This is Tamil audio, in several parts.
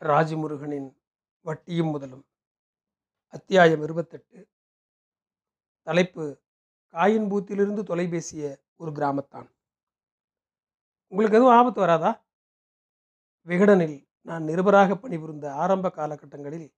ராஜமுருகனின் வட்டியும் முதலும். அத்தியாயம் இருபத்தெட்டு. தலைப்பு காயின் பூத்திலிருந்து தொலைபேசிய ஒரு கிராமத்தான். உங்களுக்கு எதுவும் ஆபத்து வராதா? விகடனில் நான் நிருபராக பணிபுரிந்த ஆரம்ப காலகட்டங்களில்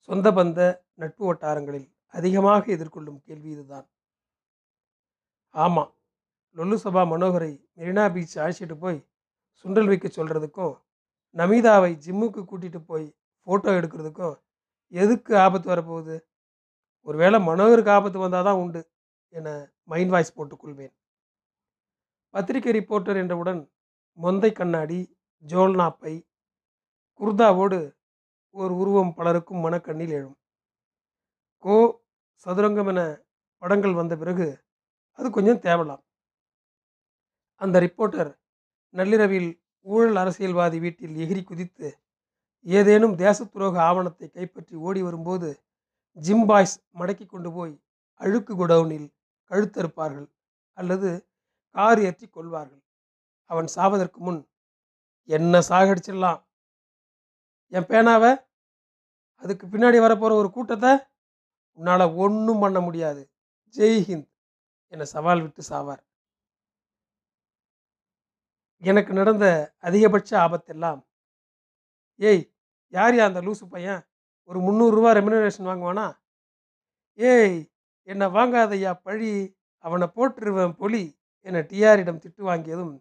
சொந்த பந்த நட்பு வட்டாரங்களில் அதிகமாக எதிர்கொள்ளும் கேள்வி இதுதான். ஆமாம் லொல்லு சபா மனோகரை மெரினா பீச் அழைச்சிட்டு போய் சுண்டல் வைக்க சொல்கிறதுக்கும் நமிதாவை ஜிம்முக்கு கூட்டிகிட்டு போய் ஃபோட்டோ எடுக்கிறதுக்கும் எதுக்கு ஆபத்து வரப்போகுது? ஒருவேளை மனோகருக்கு ஆபத்து வந்தால் தான் உண்டு என மைண்ட் வாய்ஸ் போட்டுக்கொள்வேன் பத்திரிகை ரிப்போர்ட்டர் என்றவுடன் மொந்தை கண்ணாடி ஜோல்னா பை குர்தாவோடு ஒரு உருவம் பலருக்கும் மனக்கண்ணில் எழும். கோ சதுரங்கம் என படங்கள் வந்த பிறகு அது கொஞ்சம் தேவலாம். அந்த ரிப்போர்ட்டர் நள்ளிரவில் ஊழல் அரசியல்வாதி வீட்டில் எகிரி குதித்து ஏதேனும் தேச துரோக ஆவணத்தை கைப்பற்றி ஓடி வரும்போது ஜிம்பாய்ஸ் மடக்கி கொண்டு போய் அழுக்கு குடவுனில் கழுத்தறுப்பார்கள் அல்லது கார் ஏற்றி கொள்வார்கள். அவன் சாவதற்கு முன் என்ன சாகடிச்சிடலாம் என் பேனாவை? அதுக்கு பின்னாடி வரப்போகிற ஒரு கூட்டத்தை உன்னால் ஒன்றும் பண்ண முடியாது. ஜெய்ஹிந்த் என சவால் விட்டு சாவார். எனக்கு நடந்த அதிகபட்ச ஆபத்தெல்லாம் ஏய் யார் யா அந்த லூசு பையன்? ஒரு முந்நூறுரூவா ரெமினரேஷன் வாங்குவானா? ஏய் என்னை வாங்காதையா பழி. அவனை போட்டுருவேன் பொலி. என டிஆரிடம் திட்டு வாங்கியதும்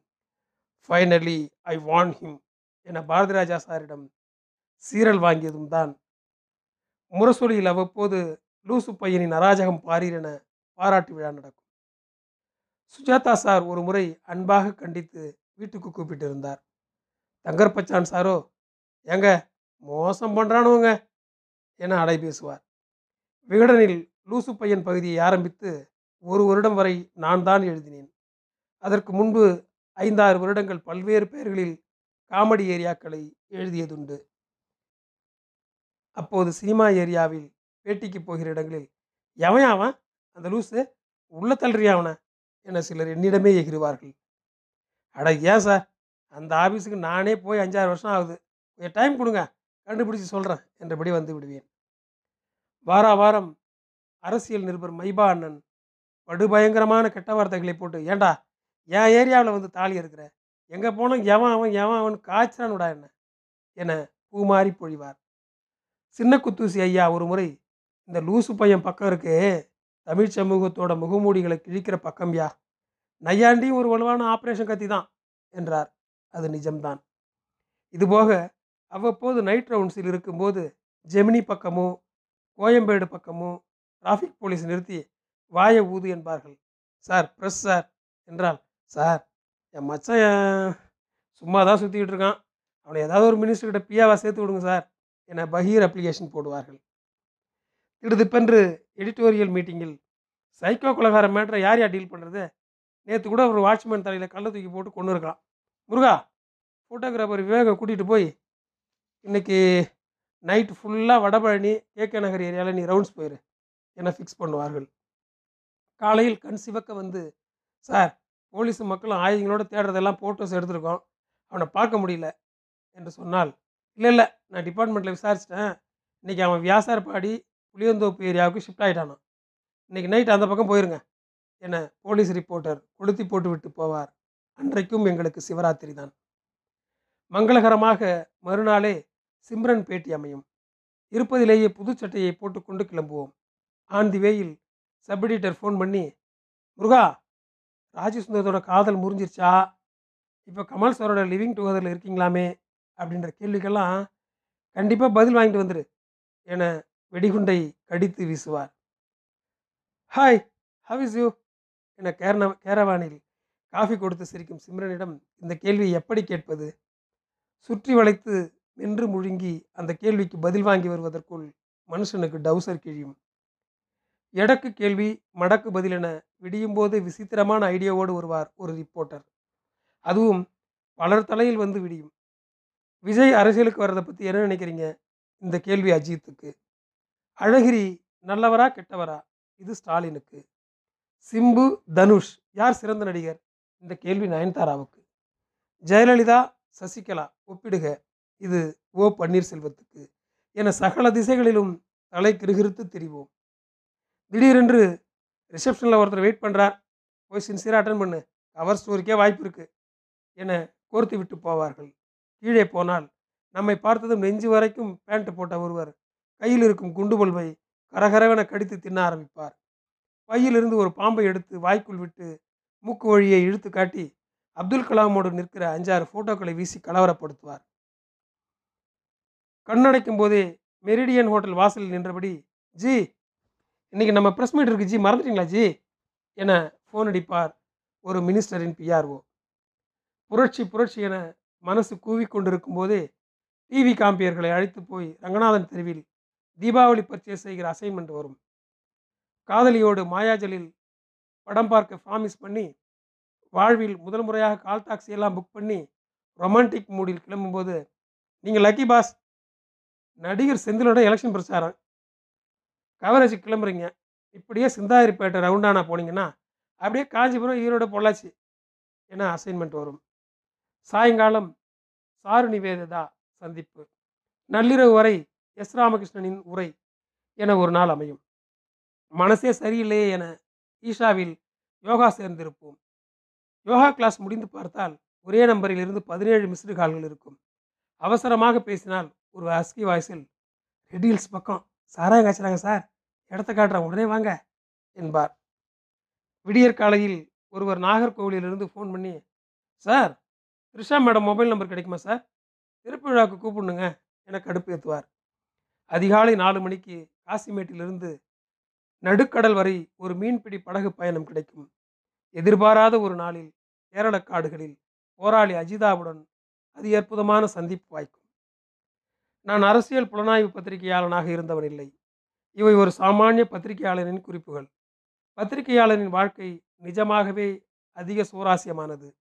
ஃபைனலி ஐ வான் ஹிம் என பாரதிராஜா சாரிடம் சீரல் வாங்கியதும் தான். முரசொலியில் அவ்வப்போது லூசு பையனின் அராஜகம் பாரீர் என பாராட்டு விழா நடக்கும். சுஜாதா சார் ஒரு முறை அன்பாக கண்டித்து வீட்டுக்கு கூப்பிட்டு இருந்தார். தங்கர்பச்சான் சாரோ ஏங்க மோசம் பண்ணுறானுவங்க என அடை பேசுவார். விகடனில் லூசு பையன் பகுதியை ஆரம்பித்து ஒரு வருடம் வரை நான் தான் எழுதினேன். அதற்கு முன்பு ஐந்தாறு வருடங்கள் பல்வேறு பெயர்களில் காமெடி ஏரியாக்களை எழுதியதுண்டு. அப்போது சினிமா ஏரியாவில் பேட்டிக்கு போகிற இடங்களில் எவன் அவன்? அந்த லூசு? உள்ள தள்ளுறியா அவனை? என சிலர் என்னிடமே எகிருவார்கள் அட ஏன் சார்? அந்த ஆஃபீஸுக்கு நானே போய் அஞ்சாறு வருஷம் ஆகுது. கொஞ்சம் டைம் கொடுங்க. கண்டுபிடிச்சி சொல்கிறேன் என்றபடி வந்து விடுவேன். வார வாரம் அரசியல் நிருபர் மைபா அண்ணன் படுபயங்கரமான கெட்ட வார்த்தைகளை போட்டு ஏண்டா என் ஏரியாவில் வந்து தாலி இருக்கிற எங்கே போனால் எவன் அவன் எவன் அவன் காய்ச்சானுடா என்ன? என பூமாறி பொழிவார். சின்ன குத்தூசி ஐயா ஒரு முறை இந்த லூசு பையன் பக்கம் இருக்கு. தமிழ் சமூகத்தோட முகமூடிகளை கிழிக்கிற பக்கம்யா நையாண்டியும் ஒரு வலுவான ஆப்ரேஷன் கத்தி தான் என்றார். அது நிஜம்தான். இதுபோக அவ்வப்போது நைட் ரவுண்ட்ஸில் இருக்கும்போது ஜெமினி பக்கமோ கோயம்பேடு பக்கமோ டிராஃபிக் போலீஸ் நிறுத்தி வாயை ஊது என்பார்கள். சார் ப்ரெஸ் சார் என்றால் சார் என் மச்சான் சும்மா தான் சுற்றிக்கிட்டு இருக்கான். அவனை ஏதாவது ஒரு மினிஸ்டர்கிட்ட பியாவா சேர்த்து விடுங்க சார் என பகீர் அப்ளிகேஷன் போடுவார்கள். திடுதிப்பென்று எடிட்டோரியல் மீட்டிங்கில் சைக்கோ குலகார மேட்டரை யார் யார் டீல் பண்ணுறது நேற்று கூட ஒரு வாட்ச்மேன் தலையில் கள்ள தூக்கி போட்டு கொண்டு இருக்கலாம். முருகா ஃபோட்டோகிராஃபர் விவேகம் கூட்டிகிட்டு போய் இன்றைக்கி நைட் ஃபுல்லாக வடபழனி கேகே நகர் ஏரியாவில் நீ ரவுண்ட்ஸ் போயிரு. என ஃபிக்ஸ் பண்ணுவார்கள்? காலையில் கண் சிவக்க வந்து சார் போலீஸு மக்களும் ஆயுதங்களோட தேடுறதெல்லாம் ஃபோட்டோஸ் எடுத்திருக்கோம். அவனை பார்க்க முடியல. என்று சொன்னால் இல்லை இல்லை நான் டிபார்ட்மெண்ட்டில் விசாரிச்சிட்டேன். இன்றைக்கி அவன் வியாசார்பாடி புளியந்தோப்பு ஏரியாவுக்கு ஷிஃப்ட் ஆகிட்டானான் இன்றைக்கி நைட் அந்த பக்கம் போயிருங்க. என போலீஸ் ரிப்போர்ட்டர் கொளுத்தி போட்டுவிட்டு போவார். அன்றைக்கும் எங்களுக்கு சிவராத்திரி தான். மங்களகரமாக மறுநாளே சிம்ரன் பேட்டி அமையும். இருப்பதிலேயே புது சட்டையை போட்டுக்கொண்டு கிளம்புவோம். ஆன் தி வேயில் சப் எடிட்டர் ஃபோன் பண்ணி முருகா ராஜசுந்தரத்தோட காதல் முறிஞ்சிருச்சா? இப்போ கமல் சாரோட லிவிங் டுகெதரில் இருக்கீங்களாமே? அப்படின்ற கேள்விக்கெல்லாம் கண்டிப்பாக பதில் வாங்கிட்டு வந்துரு என வெடிகுண்டை கடித்து வீசுவார். ஹாய் ஹவ் இஸ் யூ என கேர்ன கேரவானில் காஃபி கொடுத்து சிரிக்கும் சிம்ரனிடம் இந்த கேள்வியை எப்படி கேட்பது? சுற்றி வளைத்து நின்று முழுங்கி அந்த கேள்விக்கு பதில் வாங்கி வருவதற்குள் மனுஷனுக்கு டவுசர் கிழியும். எடக்கு கேள்வி மடக்கு பதில் என விடியும் போது விசித்திரமான ஐடியாவோடு வருவார் ஒரு ரிப்போர்ட்டர். அதுவும் பலர் தலையில் வந்து விடியும். விஜய் அரசியலுக்கு வர்றதை பற்றி என்ன நினைக்கிறீங்க? இந்த கேள்வி அஜித்துக்கு. அழகிரி நல்லவரா கெட்டவரா? இது ஸ்டாலினுக்கு. சிம்பு தனுஷ் யார் சிறந்த நடிகர்? இந்த கேள்வி நயன்தாராவுக்கு. ஜெயலலிதா சசிகலா ஒப்பிடுக. இது ஓ பன்னீர்செல்வத்துக்கு. என சகல திசைகளிலும் தலை கிருகிருத்து தெரிவோம். திடீரென்று ரிசப்ஷனில் ஒருத்தர் வெயிட் பண்ணுறார் போய் சின்சியராக அட்டன் பண்ணு. கவர் ஸ்டோரிக்கே வாய்ப்பு இருக்குது என கோர்த்து விட்டு போவார்கள். கீழே போனால் நம்மை பார்த்ததும் நெஞ்சு வரைக்கும் பேண்ட் போட்ட ஒருவர் கையில் இருக்கும் குண்டு பல்வை கரகரவென கடித்து தின்ன ஆரம்பிப்பார். பையிலிருந்து ஒரு பாம்பை எடுத்து வாய்க்குள் விட்டு மூக்கு வழியை இழுத்து காட்டி அப்துல் கலாமோடு நிற்கிற அஞ்சாறு ஃபோட்டோக்களை வீசி கலவரப்படுத்துவார். கண்ணடைக்கும் போதே மெரிடியன் ஹோட்டல் வாசலில் நின்றபடி ஜி இன்னைக்கு நம்ம ப்ரெஸ் மீட் இருக்கு ஜி மறந்துட்டீங்களா ஜி? என ஃபோன் அடிப்பார் ஒரு மினிஸ்டரின் பிஆர்ஓ புரட்சி புரட்சி என மனசு கூவிக்கொண்டிருக்கும் போதே டிவி காம்பியர்களை அழைத்து போய் ரங்கநாதன் தெருவில் தீபாவளி பர்ச்சேஸ் செய்கிற அசைன்மெண்ட் வரும். காதலியோடு மாயாஜலில் படம் பார்க்க ப்ராமிஸ் பண்ணி வாழ்வில் முதல் முறையாக கால் டாக்ஸி எல்லாம் புக் பண்ணி ரொமான்டிக் மூடில் கிளம்பும்போது நீங்கள் லக்கி பாஸ் நடிகர் செந்திலோட எலெக்ஷன் பிரச்சாரம். கவரேஜ் கிளம்புறீங்க. இப்படியே சிந்தாதிரிப்பேட்டை ரவுண்டானா போனீங்கன்னா அப்படியே காஞ்சிபுரம் ஈரோடு பொள்ளாச்சி என அசைன்மெண்ட் வரும். சாயங்காலம் சாரு நிவேதிதா சந்திப்பு. நள்ளிரவு வரை எஸ் ராமகிருஷ்ணனின் உரை என ஒரு நாள் அமையும். மனசே சரியில்லையே என ஈஷாவில் யோகா சேர்ந்திருப்போம். யோகா கிளாஸ் முடிந்து பார்த்தால் ஒரே நம்பரில் இருந்து பதினேழு மிஸ்டு கால்கள் இருக்கும். அவசரமாக பேசினால் ஒரு அஸ்கி வாய்ஸில் ரெடியில்ஸ் பக்கம் சாராயம் காய்ச்சலாங்க சார் இடத்த காட்டுறேன் உடனே வாங்க என்பார். விடியற் காலையில் ஒருவர் நாகர்கோவிலிருந்து ஃபோன் பண்ணி sir Trisha madam mobile number கிடைக்குமா சார்? திருப்பி விழாவுக்கு கூப்பிடுங்க என கடுப்பு ஏற்றுவார் அதிகாலை நாலு மணிக்கு காசிமேட்டிலிருந்து நடுக்கடல் வரை ஒரு மீன்பிடி படகு பயணம் கிடைக்கும். எதிர்பாராத ஒரு நாளில் கேரள காடுகளில் போராளி அஜிதாவுடன் அது அற்புதமான சந்திப்பு வாய்க்கும். நான் அரசியல் புலனாய்வு பத்திரிகையாளனாக இருந்தவன் இல்லை. இவை ஒரு சாமானிய பத்திரிகையாளரின் குறிப்புகள். பத்திரிகையாளரின் வாழ்க்கை நிஜமாகவே அதிக சுவாரஸ்யமானது.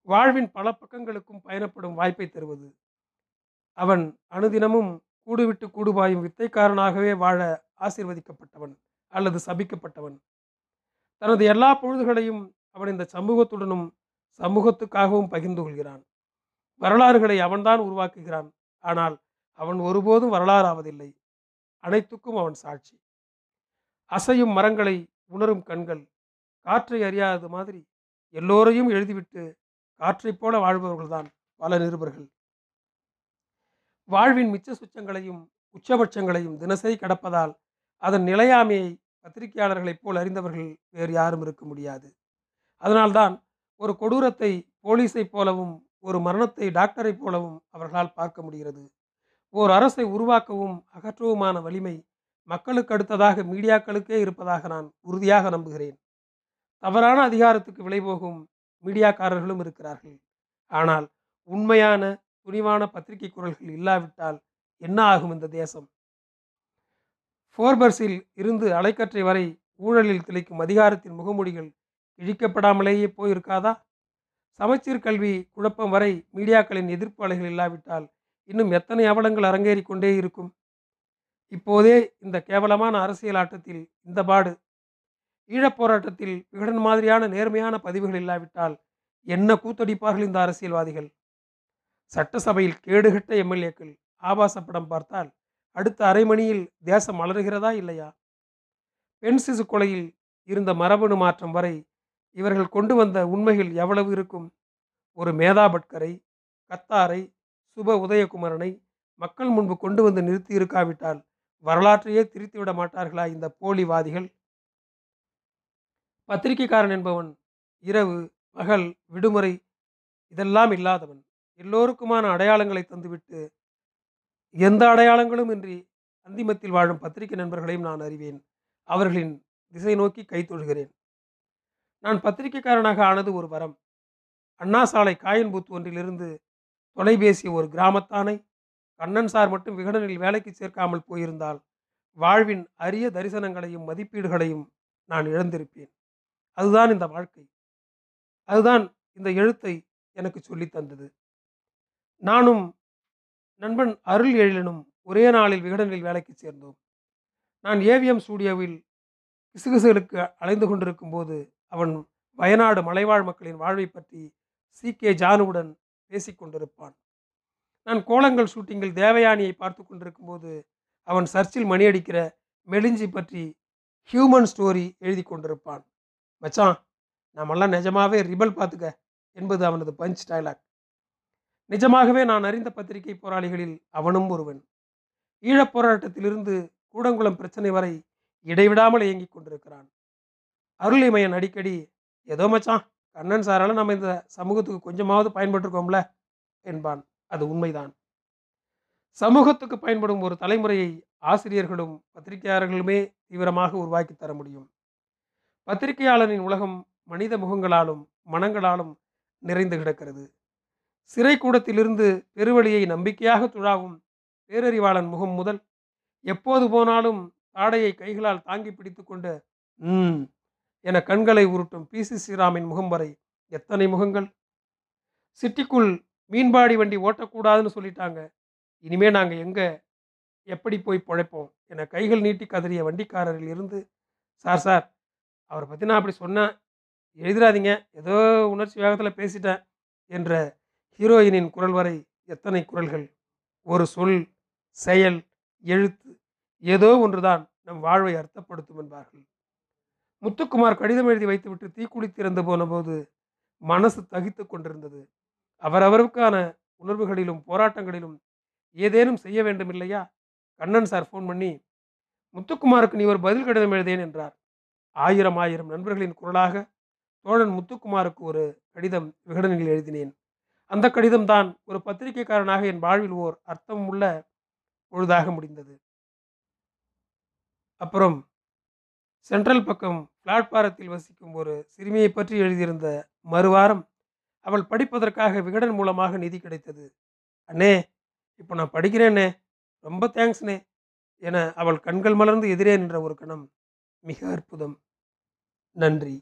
வாழ்வின் பல பக்கங்களுக்கும் பயணப்படும் வாய்ப்பை தருவது. அவன் அனுதினமும் கூடுவிட்டு கூடுபாயும் வித்தைக்காரனாகவே வாழ ஆசீர்வதிக்கப்பட்டவன் அல்லது சபிக்கப்பட்டவன். தனது எல்லா பொழுதுகளையும் அவன் இந்த சமூகத்துடனும் சமூகத்துக்காகவும் பகிர்ந்து கொள்கிறான். வரலாறுகளை அவன்தான் உருவாக்குகிறான். ஆனால் அவன் ஒருபோதும் வரலாறாவதில்லை. அனைத்துக்கும் அவன் சாட்சி. அசையும் மரங்களை உணரும் கண்கள் காற்றை அறியாதது மாதிரி எல்லோரையும் எழுதிவிட்டு காற்றைப் போல வாழ்பவர்கள்தான் பல நிருபர்கள். வாழ்வின் மிச்ச சுச்சங்களையும் உச்சபட்சங்களையும் தினசரி கடப்பதால் அதன் நிலையாமையை பத்திரிகையாளர்களைப் போல் அறிந்தவர்கள் வேறு யாரும் இருக்க முடியாது. அதனால்தான் ஒரு கொடூரத்தை போலீஸைப் போலவும் ஒரு மரணத்தை டாக்டரைப் போலவும் அவர்களால் பார்க்க முடிகிறது. ஓர் அரசை உருவாக்கவும் அகற்றவுமான வலிமை மக்களுக்கு அடுத்ததாக மீடியாக்களுக்கே இருப்பதாக நான் உறுதியாக நம்புகிறேன். தவறான அதிகாரத்துக்கு விளைபோகும் மீடியாக்காரர்களும் இருக்கிறார்கள். ஆனால் உண்மையான துணிவான பத்திரிகை குரல்கள் இல்லாவிட்டால் என்ன ஆகும் இந்த தேசம்? ஃபோர்பர்ஸில் இருந்து அலைக்கற்றை வரை ஊழலில் திளைக்கும் அதிகாரத்தின் முகமூடிகள் இழிக்கப்படாமலேயே போயிருக்காதா? சமச்சீர் கல்வி குழப்பம் வரை மீடியாக்களின் எதிர்ப்பு அலைகள் இல்லாவிட்டால் இன்னும் எத்தனை அவலங்கள் அரங்கேறி கொண்டே இருக்கும்? இப்போதே இந்த கேவலமான அரசியல் ஆட்டத்தில் இந்த பாடு. ஈழப் போராட்டத்தில் விகடன் மாதிரியான நேர்மையான பதிவுகள் இல்லாவிட்டால் என்ன கூத்தடிப்பார்கள் இந்த அரசியல்வாதிகள்? சட்டசபையில் கேடுகட்ட எம்எல்ஏக்கள் ஆபாச படம் பார்த்தால் அடுத்த அரை மணியில் தேசம் மலர்கிறதா இல்லையா? பெண் சிசு கொலையில் இருந்த மரபணு மாற்றம் வரை இவர்கள் கொண்டு வந்த உண்மைகள் எவ்வளவு இருக்கும்? ஒரு மேதா பட்கரை கத்தாரை சுப உதயகுமரனை மக்கள் முன்பு கொண்டு வந்து நிறுத்தி இருக்காவிட்டால் வரலாற்றையே திரித்துவிட மாட்டார்களா இந்த போலிவாதிகள்? பத்திரிகைக்காரன் என்பவன் இரவு பகல் விடுமுறை இதெல்லாம் இல்லாதவன். எல்லோருக்குமான அடையாளங்களை தந்துவிட்டு எந்த அடையாளங்களும் இன்றி அந்திமத்தில் வாழும் பத்திரிகை நண்பர்களையும் நான் அறிவேன். அவர்களின் திசை நோக்கி கை தொழுகிறேன். நான் பத்திரிகைக்காரனாக ஆனது ஒரு வரம். அண்ணா சாலை காயின் ஒன்றிலிருந்து தொலைபேசிய ஒரு கிராமத்தானை கண்ணன் சார் மட்டும் விகடனில் வேலைக்கு சேர்க்காமல் போயிருந்தால் வாழ்வின் அரிய தரிசனங்களையும் மதிப்பீடுகளையும் நான் இழந்திருப்பேன். அதுதான் இந்த வாழ்க்கை. அதுதான் இந்த எழுத்தை எனக்கு சொல்லித் தந்தது. நானும் நண்பன் அருள் எழிலனும் ஒரே நாளில் விகடனில் வேலைக்கு சேர்ந்தோம். நான் ஏவிஎம் ஸ்டூடியோவில் கிசுகிசுகளுக்கு அலைந்து கொண்டிருக்கும் போது அவன் வயநாடு மலைவாழ் மக்களின் வாழ்வை பற்றி சி. கே. ஜானுவுடன் பேசிக்கொண்டிருப்பான் நான் கோலங்கள் ஷூட்டிங்கில் தேவயானியை பார்த்து கொண்டிருக்கும்போது அவன் சர்ச்சில் மணியடிக்கிற மெலிஞ்சி பற்றி ஹியூமன் ஸ்டோரி எழுதி கொண்டிருப்பான். மச்சான் நம்மெல்லாம் நிஜமாவே ரிபல் பார்த்துக்க என்பது அவனது பஞ்ச் டைலாக் நிஜமாகவே நான் அறிந்த பத்திரிகை போராளிகளில் அவனும் ஒருவன். ஈழப் போராட்டத்திலிருந்து கூடங்குளம் பிரச்சனை வரை இடைவிடாமல் இயங்கிக் கொண்டிருக்கிறான். அருளிமயன் அடிக்கடி ஏதோ மச்சான் கண்ணன் சாரால நம்ம இந்த சமூகத்துக்கு கொஞ்சமாவது பயன்பட்டிருக்கோம்ல என்பான். அது உண்மைதான். சமூகத்துக்கு பயன்படும் ஒரு தலைமுறையை ஆசிரியர்களும் பத்திரிகையாளர்களுமே தீவிரமாக உருவாக்கி தர முடியும். பத்திரிகையாளரின் உலகம் மனித முகங்களாலும் மனங்களாலும் நிறைந்து கிடக்கிறது. சிறை கூடத்திலிருந்து பெருவழியை நம்பிக்கையாக துழாவும் பேரறிவாளன் முகம் முதல் எப்போது போனாலும் தாடையை கைகளால் தாங்கி பிடித்து கொண்டு ம் என கண்களை உருட்டும் பி. சி. ஸ்ரீராமின் முகம் வரை எத்தனை முகங்கள்? சிட்டிக்குள் மீன்பாடி வண்டி ஓட்டக்கூடாதுன்னு சொல்லிட்டாங்க. இனிமே நாங்கள் எங்கே எப்படி போய் பிழைப்போம்? என கைகள் நீட்டி கதறிய வண்டிக்காரரில் இருந்து சார் சார் அவரை பற்றி நான் அப்படி சொன்னேன் எழுதிடாதீங்க ஏதோ உணர்ச்சி வேகத்தில் பேசிட்டேன் என்ற ஹீரோயினின் குரல் வரை எத்தனை குரல்கள்? ஒரு சொல் செயல் எழுத்து ஏதோ ஒன்றுதான் நம் வாழ்வை அர்த்தப்படுத்தும் என்பார்கள். முத்துக்குமார் கடிதம் எழுதி வைத்துவிட்டு தீக்குளித்திறந்து போன போது மனசு தகித்து கொண்டிருந்தது. அவரவருக்கான உணர்வுகளிலும் போராட்டங்களிலும் ஏதேனும் செய்ய வேண்டும் இல்லையா கண்ணன் சார் ஃபோன் பண்ணி முத்துக்குமாருக்கு நீ ஒரு பதில் கடிதம் எழுதேன் என்றார். ஆயிரம் ஆயிரம் நண்பர்களின் குரலாக தோழன் முத்துக்குமாருக்கு ஒரு கடிதம் விகடனில் எழுதினேன். அந்த கடிதம் தான் ஒரு பத்திரிகைக்காரனாக என் வாழ்வில் ஓர் அர்த்தம் உள்ள பொழுதாக முடிந்தது. அப்புறம் சென்ட்ரல் பக்கம் பிளாட்பாரத்தில் வசிக்கும் ஒரு சிறுமியை பற்றி எழுதியிருந்த மறுவாரம் அவள் படிப்பதற்காக விகடன் மூலமாக நிதி கிடைத்தது. அண்ணே இப்போ நான் படிக்கிறேன்னே ரொம்ப தேங்க்ஸ்ண்ணே என அவள் கண்கள் மலர்ந்து எதிரே நின்ற ஒரு கணம். மிக அற்புதம். நன்றி.